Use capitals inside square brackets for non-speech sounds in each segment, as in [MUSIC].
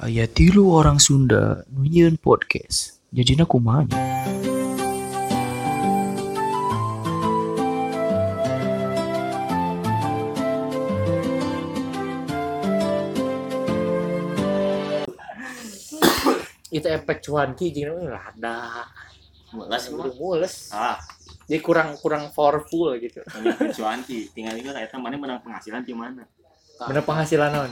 Aya tilu orang Sunda nunyeun podcast. Jadinya kumaha itu efek cuanki jeung rada. Mules mules. Ah, jadi kurang kurang powerful gitu. Banyak cuanki. Tinggal juga kayak mana menang penghasilan di mana. bener penghasilan non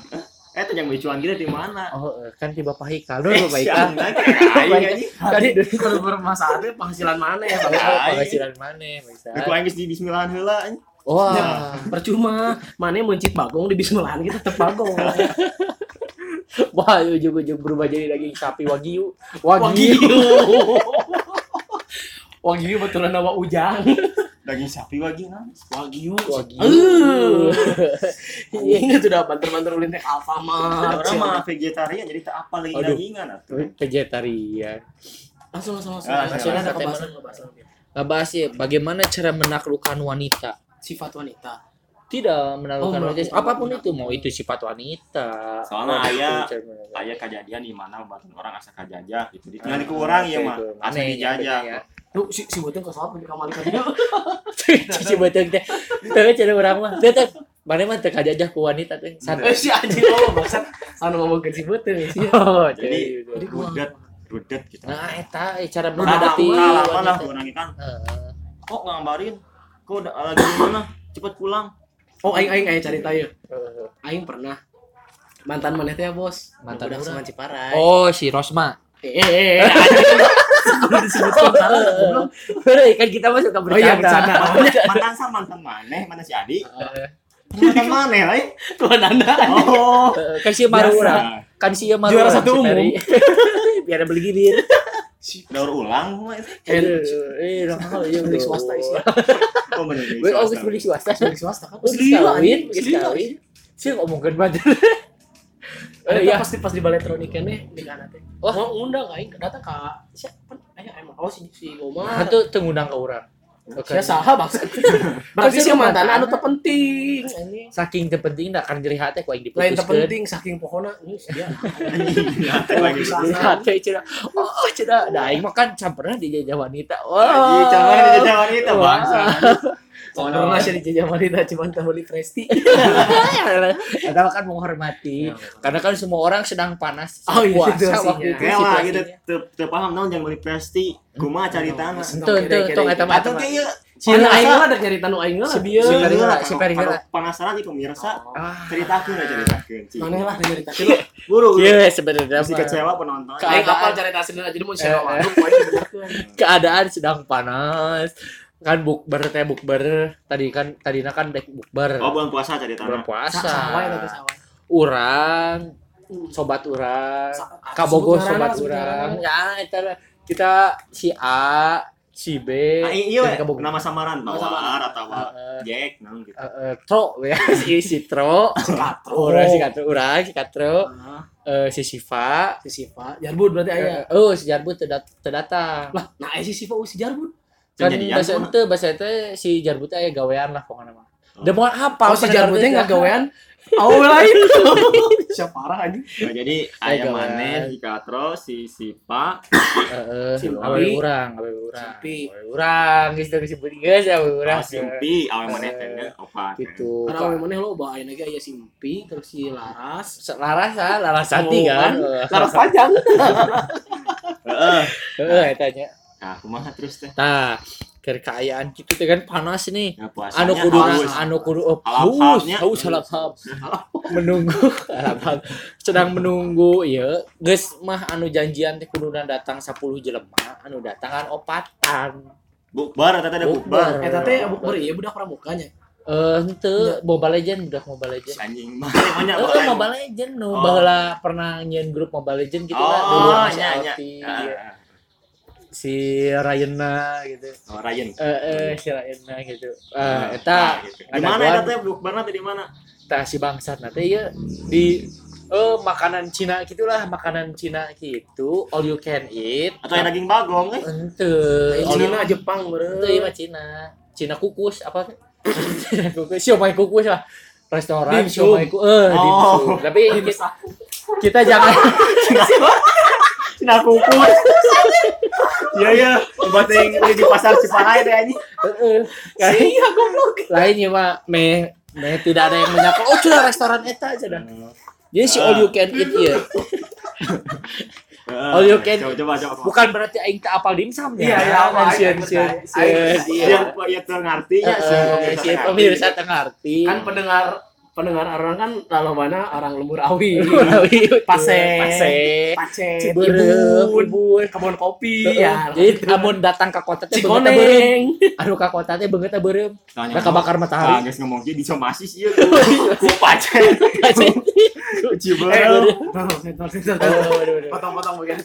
Eh, tuh yang cuan kita di mana? oh eh, kan tiba Pak Hikal dulu Pak siang, Hikal tadi kalau bermasalah penghasilan mana ya Oh, penghasilan mana bisa. Aku aing geus di bismillahan heula anjing. wah. Ya, percuma mana mencit bagong di bismillahan kita tetap bagong. [LAUGHS] Wah ujung-ujung berubah jadi daging sapi wagyu. Wagyu. Wagyu. [LAUGHS] Wagyu betulan nama ujang Daging sapi wagyu nah. wagyu wagyu Iya, ingat udah banter-banter ulin teh Alfamart. Orang mah vegetarian jadi tak apa lagi dagingan atuh. vegetarian Langsung langsung langsung. Ah, Langsung ada kebahasan ngebahas ya bagaimana cara menaklukkan wanita sifat wanita. tidak menaklukkan Oh, wanita apa pun itu mau itu sifat wanita Soalnya mau itu aya- cara menaklukkan. Kayak kejadian di mana orang asa kajajah gitu. Ditinggal ke orang ya mah. Asa Aneh, dijajah. Lu si si beuteung ke soal di kamar dia. Cici betul teh. Teu cara urang mah. Teu teh. Mana mah teu kajajah ku wanita teh. Eh si anjing lo maksud anu ngomongkeun si beuteung sih. Oh, Jadi Jadi rudet, rudet gitu. Nah, eta eh, cara menghadapi Kalah mana wanita. orang kan. Heeh. Kok ngabarin? Kok udah lagi di mana? Cepet pulang. Oh aing aing aing cerita yeuh. Heeh. Aing pernah mantan maneh teh ya, Bos. Mantan udah sama Ciparai. Oh, si Rosma. Eh eh eh. disebutkan salah goblok. Heuh, kan kita mah suka Oh iya bercanda. [LAUGHS] Mantan sama mantan maneh, mana si Adi? Mantan maneh lain. Tuan Anda. Oh. Heeh, Kan si maru Biasa. urang. Kan si maru Juara satu umum. [LAUGHS] Biar beli gilir. Daur ulang. Eh, eh, iya Milik swasta. Oh bener, Gue oh swasta. geus beli swasta. Milik swasta kan. Geus Gila, kawin. anjing. Sih ngomongkeun banget. Eh, iya. pasti pas di baletron ikannya di kana teh. Wah. Mau undang aing datang ka siapa? Ayo emang oh si si Nah, Omar. itu teu ngundang ke urang. Sia saha bangsa. [LAUGHS] Berarti si mantan anu terpenting. Ini saking terpenting dah kan jadi hati ku aing lain diputuskeun. terpenting saking pokoknya ini dia. Anjing, lagi Bisa. Jadi hati cenah. Oh, cenah. Da aing mah kan camperna dijajah wanita. Jangan di jajah wanita bangsa. [LAUGHS] Pernah sih dijajah wanita cuma tak beli presti. [LAUGHS] Kita kan menghormati. Karena kan semua orang sedang panas. Oh, iya, puasa waktu itu Kayak mah gitu situasinya. teu teu paham naon jangan beli presti. Kumaha cari tanah. Tuh, tuh, tuh, eta mah, eta Atau mah. kayak ieu. Si aing lah ada nyari tanu aing lah. Si Bieu. Si lah, si. Penasaran nih pemirsa. Ceritakeun aja ceritakeun. Mana lah tanu. Buru. Iya, sebenarnya Masih mah. kecewa penonton. Ka- Aing Keadaan. kapal cari tasin aja mau share [LAUGHS] keadaan sedang panas. Kan bukber teh bukber. Tadi kan tadina kan dek bukber. Oh, bulan puasa cari Bulan puasa. Sawai. Urang sobat urang Kabogor sobat urang ya lah. kita si A si B Ah, iya, dan Kabogor. nama samaran atau Heeh. Jack naon gitu. Eh, eh, Tro ya [LAUGHS] si si Tro si Katro urang si Katro Ah, eh, si Siva si Siva. Jarbud berarti aya. eh, oh si Jarbu teu dat- teu datang Lah, nah aya si Siva oh, si Jarbud. Kan Jadi bahasa ente bahasa ente si Jarbu teh aya gawean lah pokoknya mah Oh. Udah mau apa? Oh si Jarbud teh enggak gawean. [LAUGHS] Oh lain. [LAUGHS] Siapa parah anjing. Nah, jadi Ayo, ayam maneh si Katro, si Sipa, Heeh, Si awe Pi. urang, awe urang. Si Pi. Awe urang, geus teu disebut geus awe urang. oh, Simpi, awal maneh teh opat. Gitu. Karena we maneh lo bawa ayeuna ge aya Simpi terus si Laras. Laras ah, Laras Santi Oh, kan. Laras panjang. [LAUGHS] Heeh. Heeh, eta nya. Nah, kumaha terus teh? Tah, kekayaan gitu teh kan panas nih. Nah, puasanya Anu kudu haus. anu kudu oh, haus, haus halap-halap. Menunggu [LAUGHS] halap-halap. Sedang menunggu ieu geus mah anu janjian teh kuduna datang 10 jelema, anu datang kan opatan. Bukbar eta teh ada bukbar. Eta teh bukber ieu budak pramukanya. Eh, henteu Mobile Legend udah Mobile Si Legend. anjing mah banyak Eh, banget. Mobile Legend nu Oh. baheula pernah nyeun grup Mobile Legend gitu lah Oh, dulu masih nya nya. Ah, si Rayana gitu. Oh, Ryan. Eh, eh si Rayana gitu. Eh, Nah, eta gitu. Di ada mana gua- eta teh bukbarna teh di mana? tah si bangsat nanti ya di eh makanan Cina gitulah makanan Cina gitu all you can eat Atau yang daging bagong eh? you Cina Jepang beureum. ieu mah Cina Cina kukus apa Cina [LAUGHS] kukus siomay kukus lah restoran siomay kukus eh Oh. tapi kita, [LAUGHS] kita jangan [LAUGHS] Cina kukus. Iya ya, coba ting di pasar Ciparai anjing. Heeh. Iya goblok. Lainnya mah me me tidak ada yang menyangka oh cina restoran eta aja dah. Jadi si all you can eat ya. All you can- Coba coba coba. Bukan berarti aing teu apal dimsum ya. Iya, iya, Kan apa, sieun sieun ngerti. Iya, iya. iya tuh ngerti ya si pemirsa teu ngarti. Kan pendengar pendengar orang kan lalu mana orang lembur awi, [LAUGHS] Pase, Pase. pase, pace, Ibun, Ibun. kebun kopi, ya. Jadi amun datang ke kota teh. Cikoneng. Aduh ka kota teh beungeut teh beureum. Tanya Da kabakar Nah, matahari. geus ngomong ge disomasis ieu [LAUGHS] tuh. Ku pacen. Ciberem. Potong-potong bagian.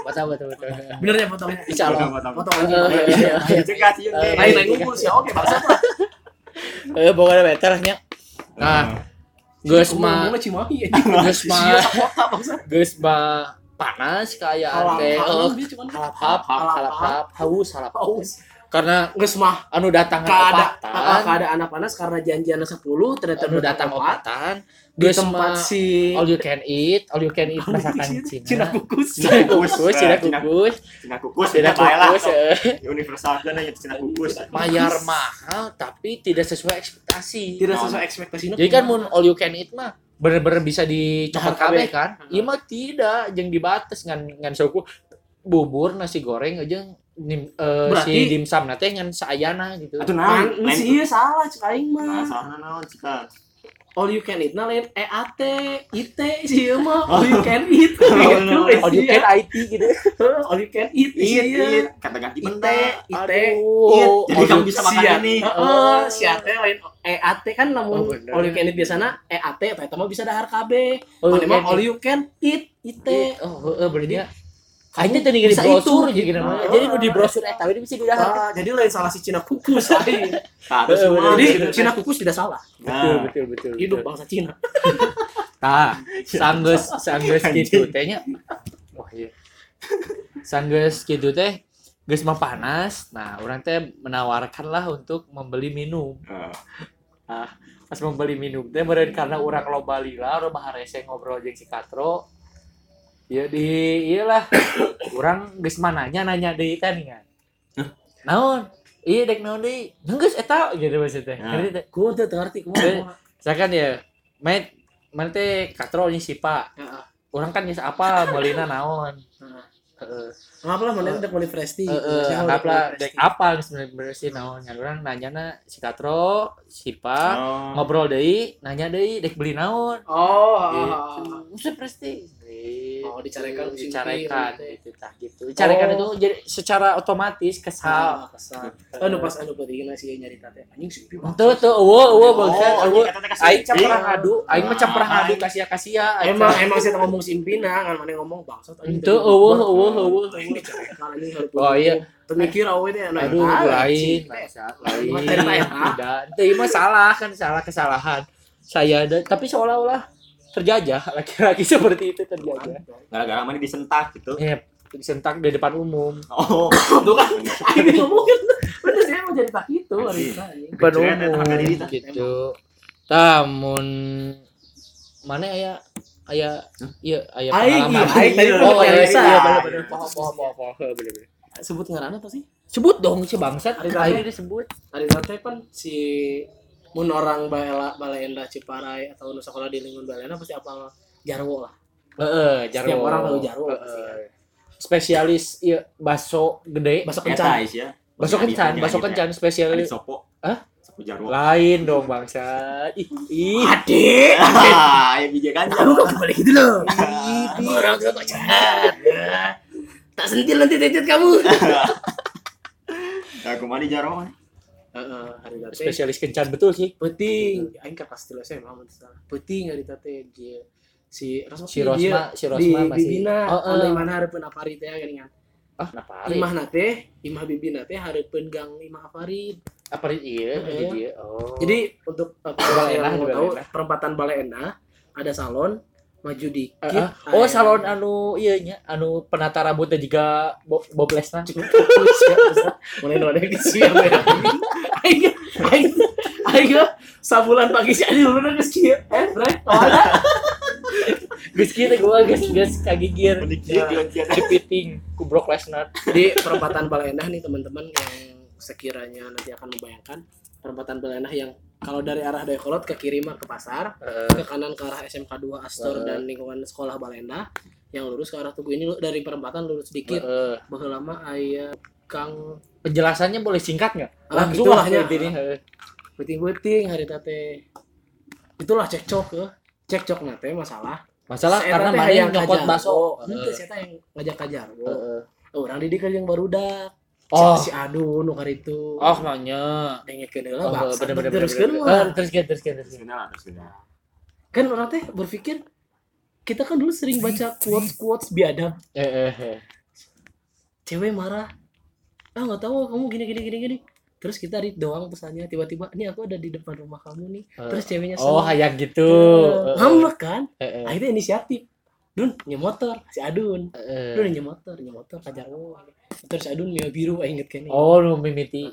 Betul betul betul. Bener ya potong. Insya Allah. Potong Eh, lagi. Cegat ieu. Eh, Lain lain ngumpul sih. Oke, lah. Eh pokoknya better nya. Nah, geus mah Cimahi geus mah geus mah panas kayak teh eh, cuman halap halap haus halap Haus. karena Geus mah anu datang opatan. Ah, keadaan anak panas karena janjian 10 ternyata anu datang opat opatan di tempat si all you can eat all you can eat masakan Cina Cina kukus. Cina kukus Cina Cina kukus Cina kukus, Cina Cina lah. kukus eh. Universal kan ya Cina kukus. bayar mahal tapi tidak sesuai ekspektasi Tidak sesuai ekspektasinya. Jadi kan mun all you can eat mah bener-bener bisa dicopot Dahar kabeh kan? Iya mah tidak, jeung dibatas ngan ngan suku bubur nasi goreng aja nim, eh, Berarti- si dimsum na teh ngan saayana gitu. Atuh Man, naon? sih iya salah cek aing Nah, mah. salah naon cika. All you can eat nah lain EAT, [LAUGHS] IT sih ieu mah [LAUGHS] all you can eat. Gitu, All you can IT gitu. All you can eat Iya, iya. iya. Kata ganti IT, benda. IT. Jadi all kamu bisa makan ini. Heeh, si AT lain EAT kan Oh, namun all you can eat biasana EAT eta mah bisa dahar KB. all you Mana mah can all eat. you can eat IT. Oh, heeh berarti teh tadi di Bisa brosur itu. gitu namanya. Ah. Jadi nu di brosur eta we bisa didahar. Ah, jadi lain salah si Cina kukus. [LAUGHS] Harus Eh. Jadi. Cina kukus tidak salah. Betul Nah, betul betul. Hidup bangsa Cina. [LAUGHS] Tah, sanggeus sanggeus gitu teh nya. Wah iya. Sanggeus gitu teh geus mah panas. Nah, orang teh menawarkan lah untuk membeli minum. eh, Pas membeli minum teh meureun karena urang loba lila, urang baharese ngobrol jeung si Katro. Ya di iyalah. urang geus mananya nanya deui nih kan. Naon? Iya dek naon deui? Geus eta gitu maksudnya. Nah. Ngerti teh? Ku teu ngerti Eh, kumaha. Misalkan ya, Met, mana teh Katro nya si Pak. Heeh. orang kan geus apa meulina naon heeh Ngapa lah mana udah mulai presti. heeh anggaplah dek apa geus bener sih naon urang nanyana si Katro si Pa oh. ngobrol deui nanya deui dek beli naon Oh, gitu Usah presti Oh, dicarekan ke dicarekan sini, gitu tah gitu dicarekan Oh. itu jadi secara otomatis kesal Ah, kesal. Anu pas anu pentingna sih nyari teh anjing sepi banget. tuh tuh eueuh bangsat Oh, eueuh iya, kata kasih aing ping. pernah ngadu aing mah can pernah Ah, ngadu aing. kasia-kasia Emang emang sih ngomong simpina kan mana ngomong bangsat anjing. Ini dicarekan anjing harus. Oh, iya. Pemikir awe teh anu. Aduh, ah, lain, bangsat, lain. Ah. Tidak, itu mah salah kan salah kesalahan. Saya ada, tapi seolah-olah terjajah [LAUGHS] laki-laki seperti itu terjajah. Gara-gara mana disentak gitu. Ya, disentak di depan umum. Oh. Tuh kan [LAUGHS] aing ngomongin. Bener sih emang jadi tak itu hari itu. anjing. Depan eta umum gitu. Tamun mana aya aya iya aya Aing, pengalaman. aing tadi Oh, mau iya, nyari iya, bener. Pohon pohon pohon pohon bener bener. Sebut ngaranna apa sih? Sebut dong si bangsat, aing disebut. Hari itu kan si mun orang Baela Balenda Ciparai atau nu sekolah di lingkungan Balenda pasti apa Jarwo lah. Heeh, jarwo. Setiap orang tahu jarwo Heeh. pasti kan. Spesialis iya bakso gede. Bakso Eta kencan. ya. Bakso kencan, bakso kencan spesialis. Sopo. Hah? Sopo jarwo. Lain dong bangsa. Ih, ih. Adik, [LAUGHS] Ah, ya biji ganja. kamu kok balik gitu loh. [LAUGHS] Orang tua [LAUGHS] pacaran. Tak sentil nanti tetet kamu. Aku mah di jarwo. Heeh, hari tadi. Spesialis kencan betul sih. Penting, aing pasti lah saya mau salah. Penting hari tadi dia si Rosma Si Rosma, si di Rosma masih. bibina Oh, anu eh. mana hareupeun apari teh geuningan. Ah, kenapa? Ari? Imah nate, imah bibina teh hareupeun gang imah afarid. Apa iya? Jadi dia. Oh. Jadi untuk uh, yang mau di tahu perempatan Balai Endah ada salon maju dikit. Ah, ah. Oh, aya- salon anu iya nya, anu penata rambutnya juga Bob Bob Lesnar. [LAUGHS] Mulai nolak di siang ya. Aing aing aing sabulan pagi sih ada ulun geus kieu. Eh, bre. Ada. [LAUGHS] Geus kieu teh gua geus geus kagigir. Repeating ku Brock Lesnar. di perempatan Balendah nih teman-teman yang sekiranya nanti akan membayangkan perempatan Balendah yang kalau dari arah Dayakolot ke kiri mah ke pasar, ke kanan ke arah SMK 2 Astor Eh. dan lingkungan sekolah Balendah, yang lurus ke arah Tugu ini lu- dari perempatan lurus sedikit. Heeh. Bahwa lama aya Kang Penjelasannya boleh singkat nggak? Ah, Langsung itulah lah ya. Beting-beting hari tete. Itulah cekcok ke cekcok nate masalah. Masalah Saya karena mana yang nyokot baso. Henteu saya teh yang ngajak kajarwo. Heeh. Orang didik yang barudak. Oh. Si Adu nu itu. Oh, nanya. dengekeun Oh, heula bangsa. bener-bener. Teruskeun bener-bener. mah. Eh, Teruskeun, teruskeun, teruskeun. Sudah, sudah. kan orang teh berpikir kita kan dulu sering baca quotes quotes biadab Eh, eh, eh. cewek marah ah nggak tahu kamu gini gini gini gini terus kita read doang pesannya tiba-tiba ini aku ada di depan rumah kamu nih Eh. terus ceweknya Oh, hayang gitu. Ngambek kan Eh, eh. akhirnya inisiatif Dun, nye motor, si Adun. Eh. Dun, nye motor, nye motor, kajar gua. Terus Adun nye biru, aing inget kene. Oh, nu mimiti.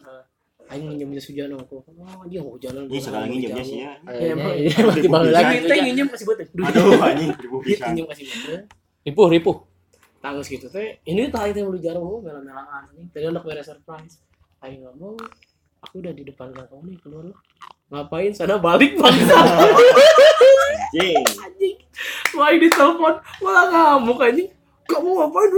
Aing nginjem jas hujan aku. Oh, dia mau hujanan. Ini sekarang ini jamnya sih ya. Emang. iya, masih baru Bisa. lagi. Teh nginjem kasih beuteung. Aduh, anjing ribu Dia pisan. nginjem kasih beuteung. Ripuh, ripuh. tangis gitu teh ini tah itu beli jarum oh mela-melaan nih tadi anak beres surprise aing ngomong aku udah di depan gang kamu nih keluar lo ngapain sana balik bangsa [LAUGHS] Anjing. anjing wah di telepon malah ngamuk anjing kamu ngapain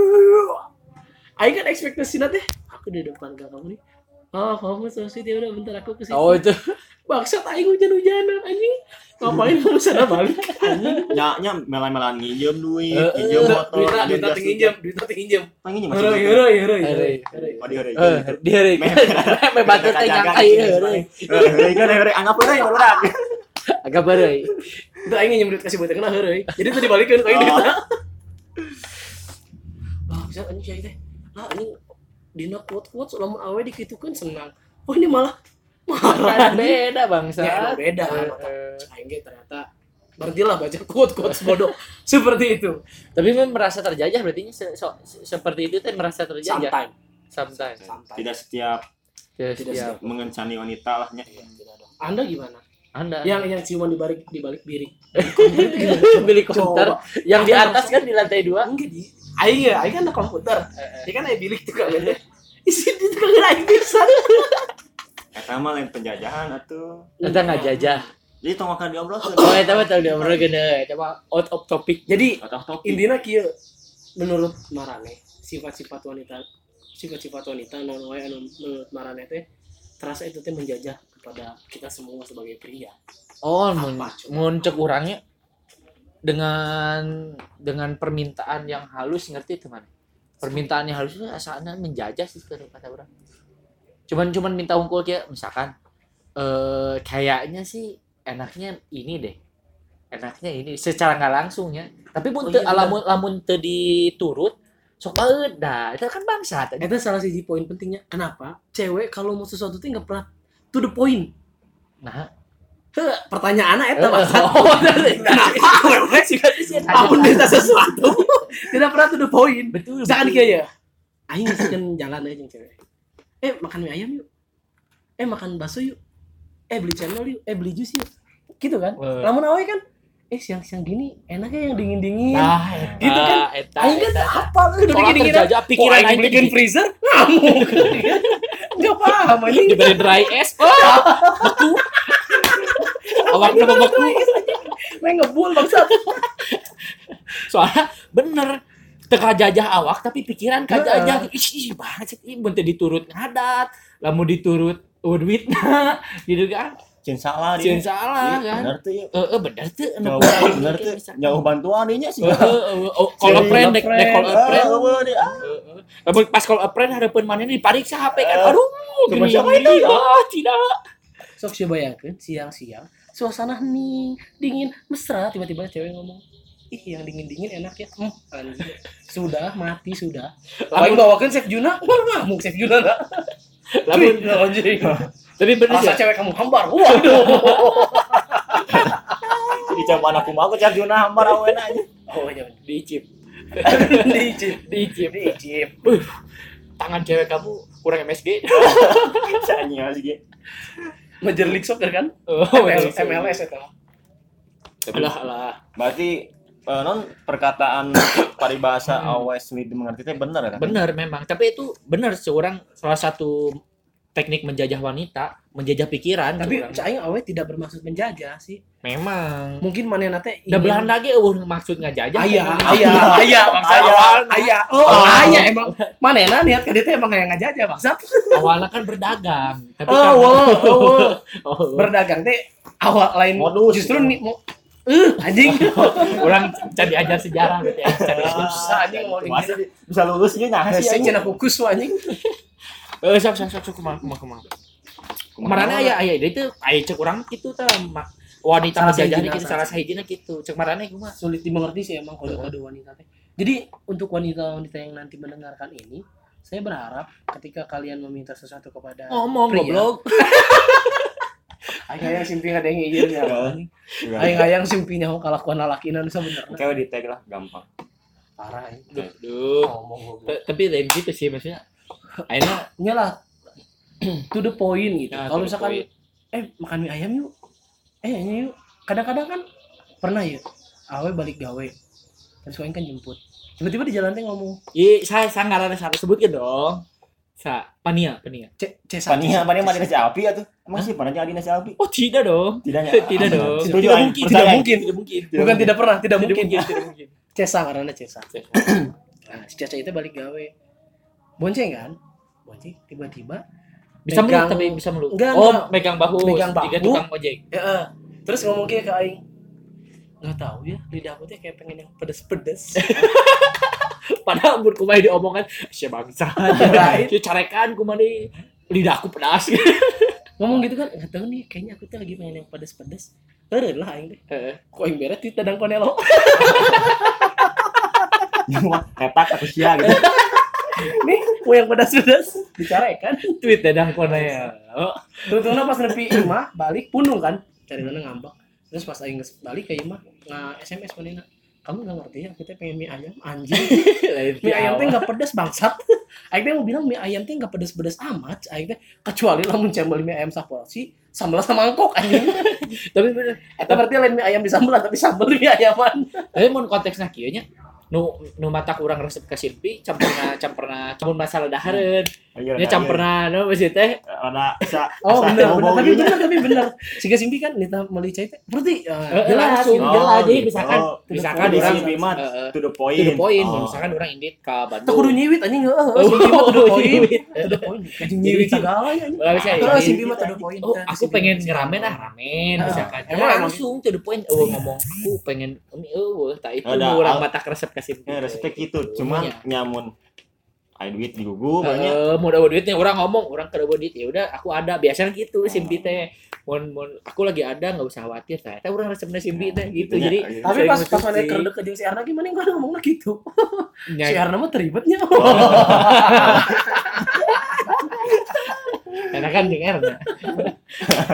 aing kan ekspektasi teh aku di depan gang kamu nih Oh, kamu so sweet ya udah bentar aku ke situ. Oh, itu. Bangsat aing hujan-hujanan anjing. Ngapain kamu sana balik anjing? Nya nya melan-melan nginjem duit, Eh, nginjem motor, Duit duit nginjem tak jas nginjem, duit tak nginjem. nginjem masih Heureuy, duit. heureuy, heureuy, Heureuy. heureuy. Oh, dia Eh, dia rek. Me batu teh ngangkai heureuy. Heureuy kan heureuy anggap heureuy budak. Agak bareuy. Itu aing nginjem duit kasih buat kena heureuy. Jadi tadi balikeun ka aing Oh. duitna. Wah, bisa anjing teh. Ah, anjing dina quote-quote lamun awe dikitukeun senang. Oh, ini malah marah. anjing. Beda bangsa. Ya, beda. Aing ge ternyata berhentilah baca quote-quote bodoh [LAUGHS] seperti itu. Tapi memang merasa terjajah berarti se- so- se- seperti itu teh merasa terjajah. Sometimes. Sometimes. Sometimes. Tidak setiap Ya, Tidak siap. mengencani wanita lah nya. Iya, tidak. Anda gimana? Anda Yang yang ciuman di balik di balik birik. [LAUGHS] beli komputer Coba. yang di atas kan di lantai dua. Enggak di. Aing ya, aing kan ada komputer. Eh, Ya kan aya bilik juga kan ya. Isi di tukang aing bisa. Eta mah lain penjajahan atuh. Kita nggak jajah. Jadi tong akan diobrolkeun. Oh, itu mah tahu dia omong gede. Coba out of topic. Jadi intinya kieu menurut Marane sifat-sifat wanita sifat-sifat wanita non wae anu menurut Marane teh terasa itu teh menjajah kepada kita semua sebagai pria. Oh, Apa, mun coba? mun cek orangnya dengan dengan permintaan yang halus ngerti teman. Permintaan yang halus itu asalnya menjajah sih kalau kata orang. Cuman cuman minta unggul kayak misalkan eh kayaknya sih enaknya ini deh. Enaknya ini secara nggak langsung ya. Tapi mun Oh, teu iya, lamun lamun teu diturut sok baeud dah. Itu kan bangsa tadi. Itu salah siji poin pentingnya. Kenapa? Cewek kalau mau sesuatu tuh nggak pernah to the point. Nah, Eta Eh, bangsa. oh, Kenapa? Wewe sih Apa pun minta sesuatu tidak pernah to the point. betul. Betul. kayak ya, aing misalkan jalan aja jeung cewek. Eh makan mie ayam yuk. Eh makan bakso yuk. Eh beli cendol yuk. Eh beli jus yuk. Gitu kan? Lamun awe kan, eh siang-siang gini enaknya yang dingin-dingin. Nah, eta, Gitu kan? eta, Aing kan apa lu udah dingin-dingin. Kok pikiran aing gitu. freezer? Ngamuk. [LAUGHS] Enggak paham anjing. diberi dry es. [LAUGHS] Oh, beku. Awak nama beku. Main ngebul bangsat. [LAUGHS] Soalnya bener teka jajah awak tapi pikiran kajajah ih ih, banget sih teu diturut ngadat lamun diturut urwitna [LAUGHS] gitu kan Cin salah dia. salah Iya, kan Bener tuh ya. heeh bener Jauh bener tuh. Jauh bantuan dia sih. Heeh, heeh. Oh, friend dek dek a friend Oh, dia. Heeh. Lamun pas a friend hareupeun maneh dipariksa HP kan Eh, aduh gini siapa gini ah tidak Sok sih bayangkan siang-siang suasana hening, dingin, mesra tiba-tiba cewek ngomong Ih, yang dingin-dingin enak ya. Hmm. Sudah mati sudah. Lamun bawakan Chef Juna, malah ngamuk Chef Juna. Lamun Cuy, anjing. tapi bener Rasa sih cewek kamu hambar. Waduh. [LAUGHS] Jadi coba anakku mau ke Juna hambar aweun aja. Oh, iya. [LAUGHS] dicip Dicip, dicip dicip. Uh, tangan cewek kamu kurang MSG Sanya sih. Major League Soccer kan? oh ML, MLS itu. alah alah Berarti eh, non perkataan [COUGHS] paribahasa awe sulit dimengerti teh bener kan? bener memang tapi itu bener seorang salah satu teknik menjajah wanita menjajah pikiran Tapi seorang. aing awe tidak bermaksud menjajah sih. memang Mungkin manehna teh udah belahan lagi eueuh maksud ngajajah Aya, aya, aya, Aya. aya. Oh, aya emang. Manehna niat ka dieu teh emang kayak ngajajah bangsa. awalnya kan berdagang tapi Oh, wow, oh, wow. [LAUGHS] Oh, berdagang teh awal lain Modus. justru nih mau eh anjing [LAUGHS] orang jadi ajar sejarah gitu ya Cari susah anjing mau bisa lulus gitu nah sih saya cenah kukus wah, anjing eh sok sok sok sok kumaha kumaha kumaha kemarin aya aya itu aya cek orang gitu tah wanita sahijina, gitu salah sahijina gitu. Cek marane kumaha sulit dimengerti sih emang kode-kode wanita teh. Jadi untuk wanita-wanita yang nanti mendengarkan ini saya berharap ketika kalian meminta sesuatu kepada ngomong goblok. [LAUGHS] Aing hayang simpi ada yang izin ya aing hayang simpinya mau kalakuan lalakinan sebenarnya. Kayak di tag lah. Gampang. parah aing. Duh. ngomong goblok. T- tapi lain gitu sih maksudnya [COUGHS] akhirnya nyalah [COUGHS] to the point gitu Nah, kalau misalkan point. eh makan mie ayam yuk eh ini yuk kadang-kadang kan pernah ya awe balik gawe terus aing kan jemput tiba-tiba di jalan teh ngomong Iya, saya saya nggak ada satu sebutkan dong. Sa, pania, pania. C C Pania, pania di nasi api ya tuh. Emang sih pernah jadi nasi api? Oh tidak dong. Tidaknya. Tidak [LAUGHS] dong. Tidak mungkin. Tidak mungkin. Tidak mungkin. bukan tidak pernah tidak mungkin Tidak mungkin. Cesa karena Cesa [COUGHS] nah si Cesa itu balik gawe bonceng kan bonceng tiba-tiba Bisa meluk tapi bisa meluk. Enggak, oh, enggak. megang bahu. Megang Tiga bahu. tukang ojek. ya, eh. terus ngomong kayak ke aing nggak tahu ya lidah aku tuh kayak pengen yang pedes-pedes [LAUGHS] Padahal buat kumai diomongan, siapa bangsa. [LAUGHS] Right. Itu carekan kumai lidahku pedas. [LAUGHS] ngomong gitu kan nggak tahu nih kayaknya aku tuh lagi pengen yang pedes-pedes Heeh lah aing deh. Heeh. Kok aing beres di tadang konelo. Cuma ketak atau sia gitu. Nih, mau yang pedas-pedas dicarekan. Tweet dadang kona ya. Tunggu pas nepi imah balik punung kan. Cari mana ngambek. Terus pas aing balik ke imah nggak SMS manehna. Kamu nggak ngerti ya, kita pengen mie ayam anjing. [LAUGHS] Mie ayam teh nggak pedas bangsat. [LAUGHS] Aing teh mau bilang mie ayam teh nggak pedas-pedas amat. Aing teh kecuali lamun cembel mie ayam saporsi sambal sama mangkok anjing. [LAUGHS] Tapi bener. Eta berarti lain mie ayam di sambelan tapi sambal mie ayaman. Tapi mau konteksnya kieu nya nu nu mata kurang resep ke simpi campurna campurna campur masalah dahareun Ayo, nya campurna nu besi teh ada bisa Oh bener. bau-bau tapi gitu. bener tapi bener. Siga simpi kan nita meuli cai teh. Berarti uh, Eh, jelas langsung gitu. jelas jadi gitu. misalkan Oh, misalkan di orang simpi mah eh, eh, to the point. to the point Oh. misalkan orang indit ke Teu Bandung kudu nyiwit anjing heeh. Oh, Simpi mah to the point. To the point. [LAUGHS] Anjing nyiwit segala ya bisa ya. Simpi mah to the point. Oh, aku pengen ngeramen ah ramen misalkan. emang- langsung to the point. Oh, ngomong aku pengen eueuh tak itu al- mata resep ke simpi. Ya, resepnya gitu. Cuma Iya. nyamun aya duit di gugu banyak. Mau dapat duitnya orang ngomong orang ke duit ya udah aku ada. Biasanya gitu simpi teh. Mau mau aku lagi ada nggak usah khawatir. Saya tahu orang resepnya simpi teh gitu. jadi. Tapi pas pas mana kerja ke jeung si Arna gimana? Enggak ngomongnya gitu. [LAUGHS] Si Arna mah teribetnya. [LAUGHS] enak kan jeung Erna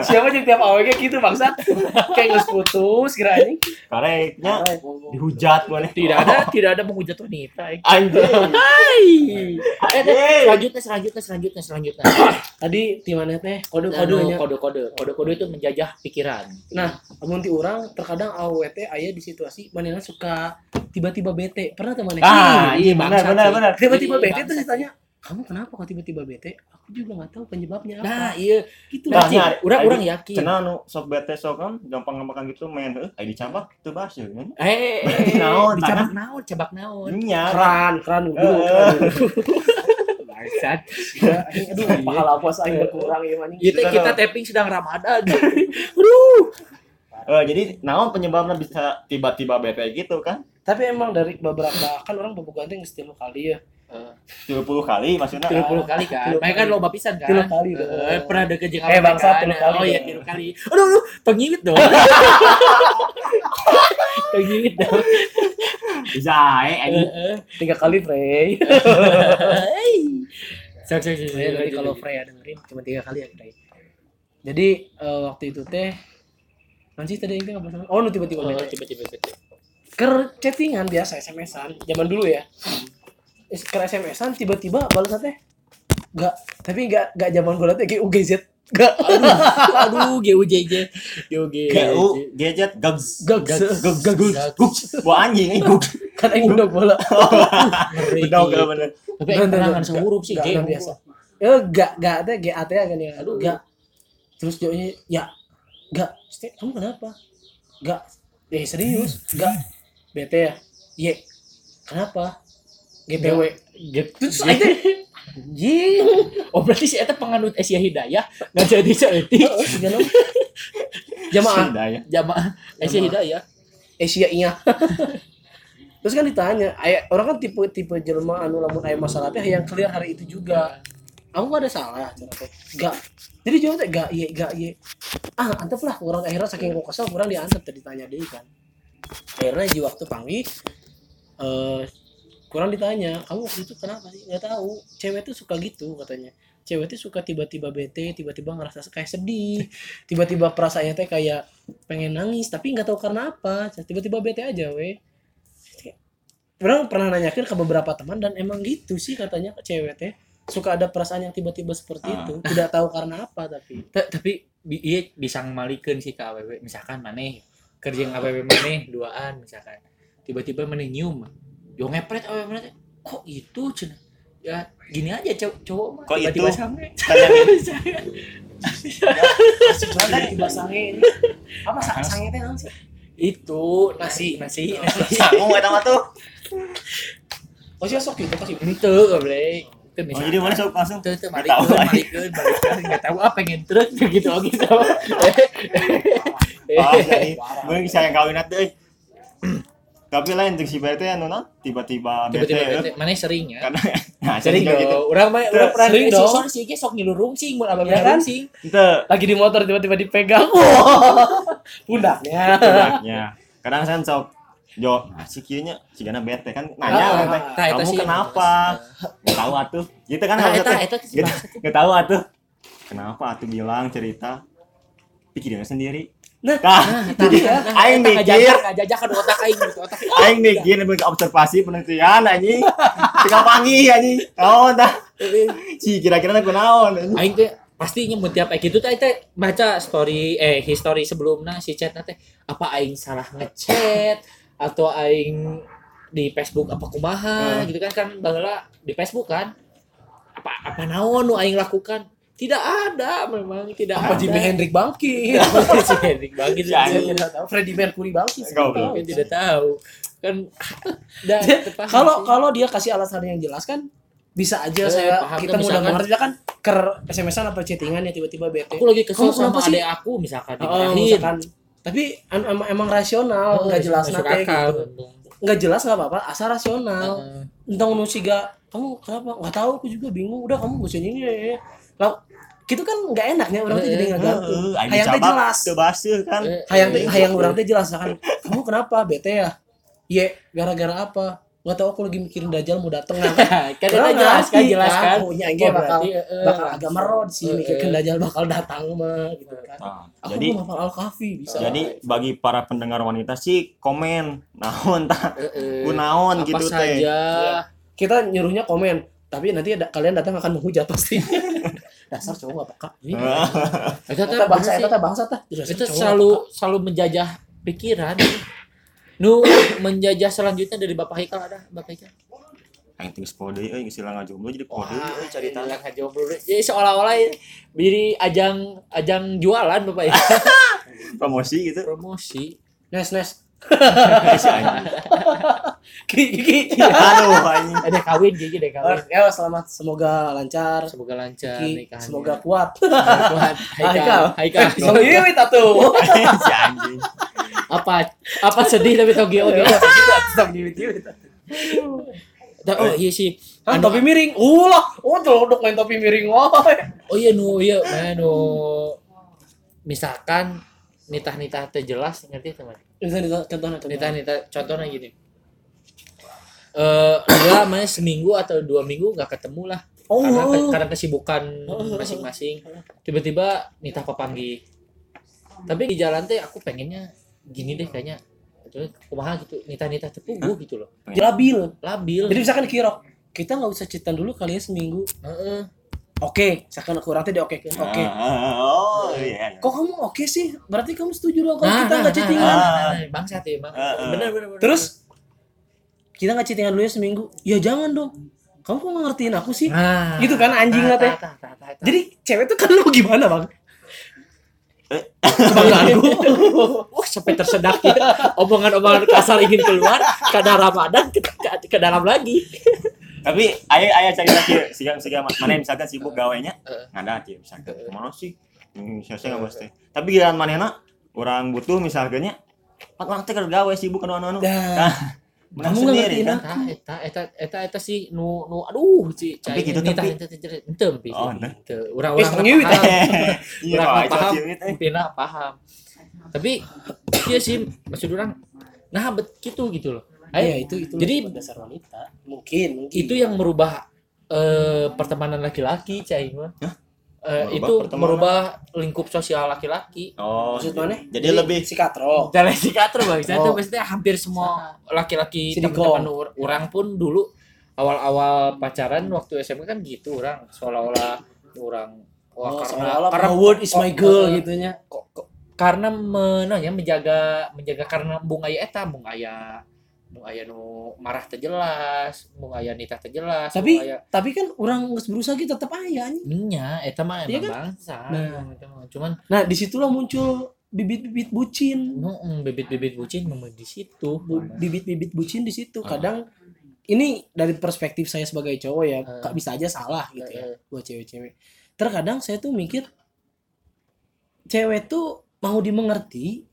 Siapa jeung tiap awalnya gitu bangsat. Kayak geus putus kira anjing. Kareknya dihujat nih. tidak ada tidak ada menghujat wanita eh. Anjing. Hai. Eh, Anjing. selanjutnya selanjutnya selanjutnya selanjutnya Tadi di mana teh Anu, kode-kodenya. kode-kode kode-kode itu menjajah pikiran Nah, Amun ti orang terkadang AWT aya di situasi manehna suka tiba-tiba bete. Pernah teman Ah, iya benar benar benar. tiba-tiba bete terus ditanya, "Kamu kenapa kok tiba-tiba bete?" Aku juga nggak tahu penyebabnya apa. nah iya gitu. Nah, Anjing, nya, orang adi- orang yakin Cenah nu sok bete sok kan gampang gampang gitu main heuh aya dicambak teu bahas ya. eh Naon, dicabak naon cabak naon Nya. keran, keran dulu. Eh, bangsat Ya, anjing, aduh, pahala puasa aing berkurang ya itu Sudah, kita sudah. tapping sedang ramadan [LAUGHS] Eh, jadi naon penyebabnya bisa tiba-tiba bete gitu kan? Tapi emang dari beberapa kan orang bobogohan teh geus tilu kali ya. 30 kali maksudnya. tiga puluh kali kan mereka kan lomba pisan kan Tilu kali Eh, dong. pernah deket jeung Eh, bangsa, kan? tilu kali oh iya tilu kali aduh aduh pengiwit dong [LAUGHS] pengiwit dong Bisa eh Tiga kali Frey. Saya nanti lanjut, kalau. Freya dengerin cuma tiga kali ya Frey. Jadi eh, waktu itu teh nanti tadi itu nggak pernah. Oh, nu tiba-tiba Oh, tiba-tiba. Ker chattingan biasa SMS-an zaman dulu ya. Ker SMS-an tiba-tiba teh enggak tapi enggak enggak zaman gue teh kayak UGZ Gak. aduh GUJJ GUG GU gadget gags Gags. gags gags gugs buah anjing eh gugs Kan aing udah bola. [LAUGHS] ngeri benar gak bener tapi yang pernah kan sih G biasa. Ya gak gak ada GAT kan ya. Aduh. Gak. Terus jawabnya ya. Gak. Stik, Kamu kenapa? Gak. Eh serius. Gak. BT ya. Y. Kenapa? GPW. gitu Terus aja. Anjing. oh berarti si Eta penganut Asia Hidayah nggak jadi seetik Gimana? Jamaah jamaah Asia Hidayah Asia iya. [LAUGHS] Terus kan ditanya, aya orang kan tipe tipe jelma anu lamun aya masalah teh yang clear hari itu juga. Aku gak ada salah. Gak. Jadi jawab teh gak iya gak iya. Ah, antep lah orang akhirnya saking kok kesel kurang diantep tadi ditanya deui kan. Akhirnya di waktu panggil eh kurang ditanya, kamu waktu itu kenapa sih? Gak tahu. Cewek tuh suka gitu katanya. Cewek tuh suka tiba-tiba bete, tiba-tiba ngerasa kayak sedih, tiba-tiba perasaannya teh kayak pengen nangis tapi nggak tahu karena apa tiba-tiba bete aja weh orang pernah nanyakin ke beberapa teman dan emang gitu sih katanya ke cewek teh suka ada perasaan yang tiba-tiba seperti Ah. itu tidak tahu karena apa tapi Ta- tapi bi- iya bisa malikeun sih ke AWW misalkan maneh kerja yang AWW maneh duaan misalkan tiba-tiba maneh nyium yo ngepret maneh teh, kok itu cenah ya gini aja cowok cowok mah Kok tiba-tiba itu? sange sebenarnya tiba sange ini apa sa sange teh naon sih itu nasi nasi nasi Sanggup gak tahu tuh oh sih sok gitu pasti itu goblok Kan Oh jadi mana sok langsung Tuh, tuh, Nggak malikeun, tahu, aja. malikeun, malikeun, nggak tahu apa pengen truk gitu gitu. Oh jadi gue bisa yang kawin nanti eh. Tapi lain untuk si bete anu nah tiba-tiba bete Tiba-tiba mana sering ya? Karena [LAUGHS] nah Sering juga gitu dong. Urang mah urang pernah Sering dong. dong. Si Ege sok ngilu rungsing, mun abah Ya kan? rungsing. Ente lagi di motor tiba-tiba dipegang [LAUGHS] pundaknya Pundaknya. Kadang saya sok Jo, nah, si kieunya si gana bete kan nanya Ah, orang teh, Nah, eta kamu sih kenapa? Gak tahu atuh. Gitu kan Nah, eta eta Gak, gak tahu atuh. Kenapa atuh bilang cerita? Pikirin sendiri. Nah, Nah, tadi ya aing mikir, ke otak aing gitu otak. aing mikir observasi penelitian anjing. Tinggal panggil anjing. Naon tah? Si kira-kira aku naon. Aing teh pasti nyebut tiap kayak gitu teh baca story eh history sebelumnya si chat teh apa aing salah ngechat atau aing di Facebook apa kumaha Hmm. gitu kan kan baheula di Facebook kan apa apa naon nu aing lakukan tidak ada memang tidak apa ada. Jimi Hendrix bangkit? Apa si Hendrik bangkit. Saya tidak tahu. Freddie Mercury bangkit. Goblok. tahu. Tidak tahu. Kan [LAUGHS] kalau kalau dia kasih alasan yang jelas kan bisa aja Eh, saya paham. kita mudah mengerti kan ker SMS-an apa chattingan ya tiba-tiba bete. Aku lagi kesel sama adek aku misalkan Oh, misalkan. Tapi an- emang, emang rasional Oh, nggak jelas masuk nate akal. gitu. nggak jelas nggak apa-apa asal rasional. Heeh. entah nu siga kamu kenapa? Nggak tahu aku juga bingung. Udah kamu gak usah ini ya lah gitu kan nggak enaknya orang tuh jadi nggak hayang teh jelas. Teu baseuh kan. Eh, hayang teh eh, hayang orang teh jelas kan. Kamu kenapa bete ya? Ye, gara-gara apa? Nggak tahu aku lagi mikirin dajal mau dateng [LAUGHS] kan kan kita jelas kan jelas kan. Oh, nya Oh, ge bakal berarti, eh, eh, bakal agak merod sih Eh, mikirkan eh. dajal bakal datang mah gitu kan. Nah, aku jadi mau hafal al-kahfi bisa. jadi bagi para pendengar wanita sih komen. Naon tah eh, eh, ku naon apa gitu teh. saja. Kita nyuruhnya komen tapi nanti ada kalian datang akan menghujat pasti [LAUGHS] dasar cowok gak peka [LAUGHS] Itu Eta teh bangsa sih. teh bangsa teh Dasar itu selalu selalu menjajah pikiran nu menjajah selanjutnya dari Bapak Haikal ada Bapak Haikal aing teh geus pode euy geus ilang ngajomblo jadi pode euy carita Bilang aja jomblo deh. Jadi seolah-olah ya, jadi ajang ajang jualan Bapak ya. [LAUGHS] promosi gitu Promosi. nes nes [LAUGHS] Kiki anjing Ada kawin jadi deh kawin. ya selamat semoga lancar Semoga lancar Kiki, nikahannya. semoga kuat kuat. [LAUGHS] Haikal. Haikal. [LAUGHS] Iwi si anjing apa apa sedih tapi oge. Song Iwi Dan- Oh iya sih. Ah, Anu- topi miring. Ulah, oh celodok main topi miring. Oh. Oh iya nu iya mana nu misalkan nitah-nitah teh jelas ngerti teman. Bisa contohnya Nitah-nitah contohnya gini. Eh enggak mana seminggu atau dua minggu nggak ketemu lah Oh, karena oh. karena kesibukan masing-masing tiba-tiba nitah papanggi tapi di jalan teh aku pengennya gini deh kayaknya terus kumaha gitu nitah-nitah tepuguh gitu loh labil. labil Jadi misalkan kira kita nggak usah cerita dulu kali ya seminggu. Heeh. Oke misalkan aku orang teh di oke oke Ah, ah, oh iya. iya. kok kamu oke sih berarti kamu setuju dong kalau Nah, kita nah, nggak nah, chattingan nah, nah, nah, bangsat ya bang Ah, ah. bener bener bener. terus kita nggak chattingan dulu ya seminggu ya jangan dong kamu kok ngertiin aku sih nah gitu kan anjing lah teh tah. jadi cewek tuh kan lu gimana bang Eh. kebanggaanku [LAUGHS] Wah, sampai tersedak ya. Omongan-omongan kasar ingin keluar karena Ramadan ke, ke, ke dalam lagi. Tapi ayah ayah cari lagi siga siga mana misalkan sibuk gawainya Heeh. ngada aja misalkan ke mana sih Hmm, saya nggak bos teh. Tapi giliran mana orang butuh misalnya Pak orang teh keur gawe sibuk anu anu anu. Kamu nggak sendiri ngertiin kan. Eta eta eta eta sih nu nu aduh si Tapi cai gitu, tapi- ente teh ente pi. Oh. Urang-urang Eh, paham. [LAUGHS] Iya, mah itu paham. ciwit, eh. Pina paham. Tapi iya sih maksud orang nah bet gitu gitu loh. Iya Ayo, itu itu Jadi- lebih dasar wanita. Mungkin mungkin. itu yang merubah eh, pertemanan laki-laki cai mah. Eh, Merubah itu pertemanan? merubah lingkup sosial laki-laki. Oh, maksud mana? jadi lebih si katro. Dari psikiater bang, saya Oh. tuh maksudnya hampir semua laki-laki teman-teman orang pun dulu awal-awal pacaran waktu SMA kan gitu orang. Seolah-olah orang wah oh, karena karena Howard is my girl oh, gitu nya kok- kok- karena menanya menjaga menjaga karena bung aya eta bung aya bung aya nu marah terjelas bung aya nita terjelas tapi aya tapi kan orang nggak berusaha gitu tetap aya nya eta mah Iya emang kan? bangsa Nah. cuman nah di situlah muncul bibit-bibit bucin mm, bibit-bibit bucin memang di situ bibit-bibit bucin di situ Ah. kadang ini dari perspektif saya sebagai cowok ya Ah. kak bisa aja salah gitu ya eh. buat cewek-cewek terkadang saya tuh mikir cewek tuh mau dimengerti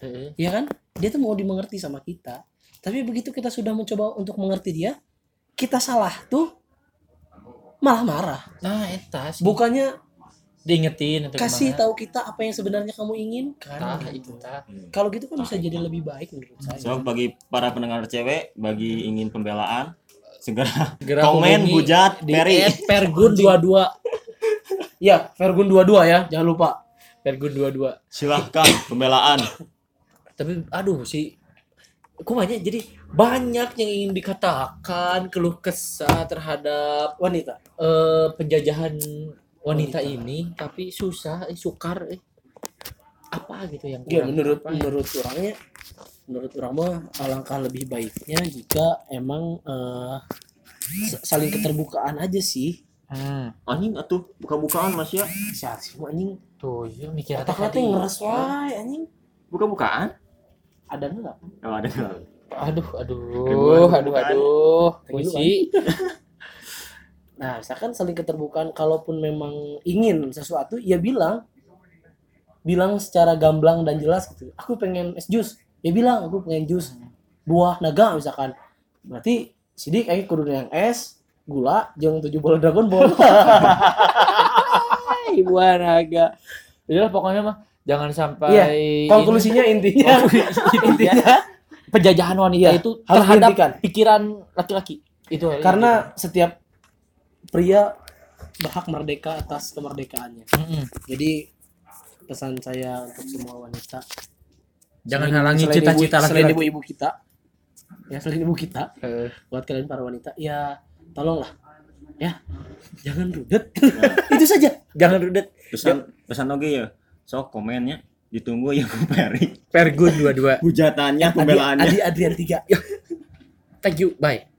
eh, ya kan dia tuh mau dimengerti sama kita tapi begitu kita sudah mencoba untuk mengerti dia kita salah tuh malah marah. Nah eta sih. Bukannya diingetin atau kasih gimana. tahu kita apa yang sebenarnya kamu inginkan tah gitu. itu kalau gitu kan bisa jadi lebih baik menurut saya. So bagi para pendengar cewek, bagi ingin pembelaan, segera Segera [LAUGHS] komen, hujat, di Peri. @pergun [LAUGHS] 22 ya Vergun 22 ya jangan lupa. Pergun 22 Silahkan pembelaan. tapi aduh sih kumanya jadi banyak yang ingin dikatakan keluh kesah terhadap wanita eh, penjajahan wanita ini tapi susah eh, sukar eh. apa gitu yang ya menurut Apa? menurut orangnya menurut orang mah alangkah lebih baiknya jika emang eh, saling keterbukaan aja sih hmm. Anjing atuh buka-bukaan Mas ya. siapa sih anjing tuh ya mikir otak teh ngeres wae anjing Buka-bukaan? Ada nggak Oh, ada. aduh aduh Ribuan aduh bukan? aduh lu Puisi. Nah, misalkan saling keterbukaan kalaupun memang ingin sesuatu ya bilang bilang secara gamblang dan jelas gitu. Aku pengen es jus. Ya bilang aku pengen jus buah naga misalkan. Berarti sidik aja kudu yang es, gula, jeung tujuh bola Dragon Ball. [LAUGHS] ibu naga Udah pokoknya mah jangan sampai Iya, Konklusinya intinya. [LAUGHS] Intinya. Penjajahan wanita Iya, itu harus terhadap dihentikan. pikiran laki-laki. Itu karena setiap pria berhak merdeka atas kemerdekaannya. Mm-mm. Jadi pesan saya untuk semua wanita jangan Selain- halangi cita-cita ibu- selain laki-laki. ibu-ibu kita. Ya selain ibu kita. Eh, buat kalian para wanita ya tolonglah. Ya jangan rudet. [LAUGHS] Itu saja. Jangan rudet. Pesan pesan oke ya. So komennya. Ditunggu ya Bu Peri. pergun dua-dua. Hujatannya, pembelaannya. Adi Adrian 3 thank you. Bye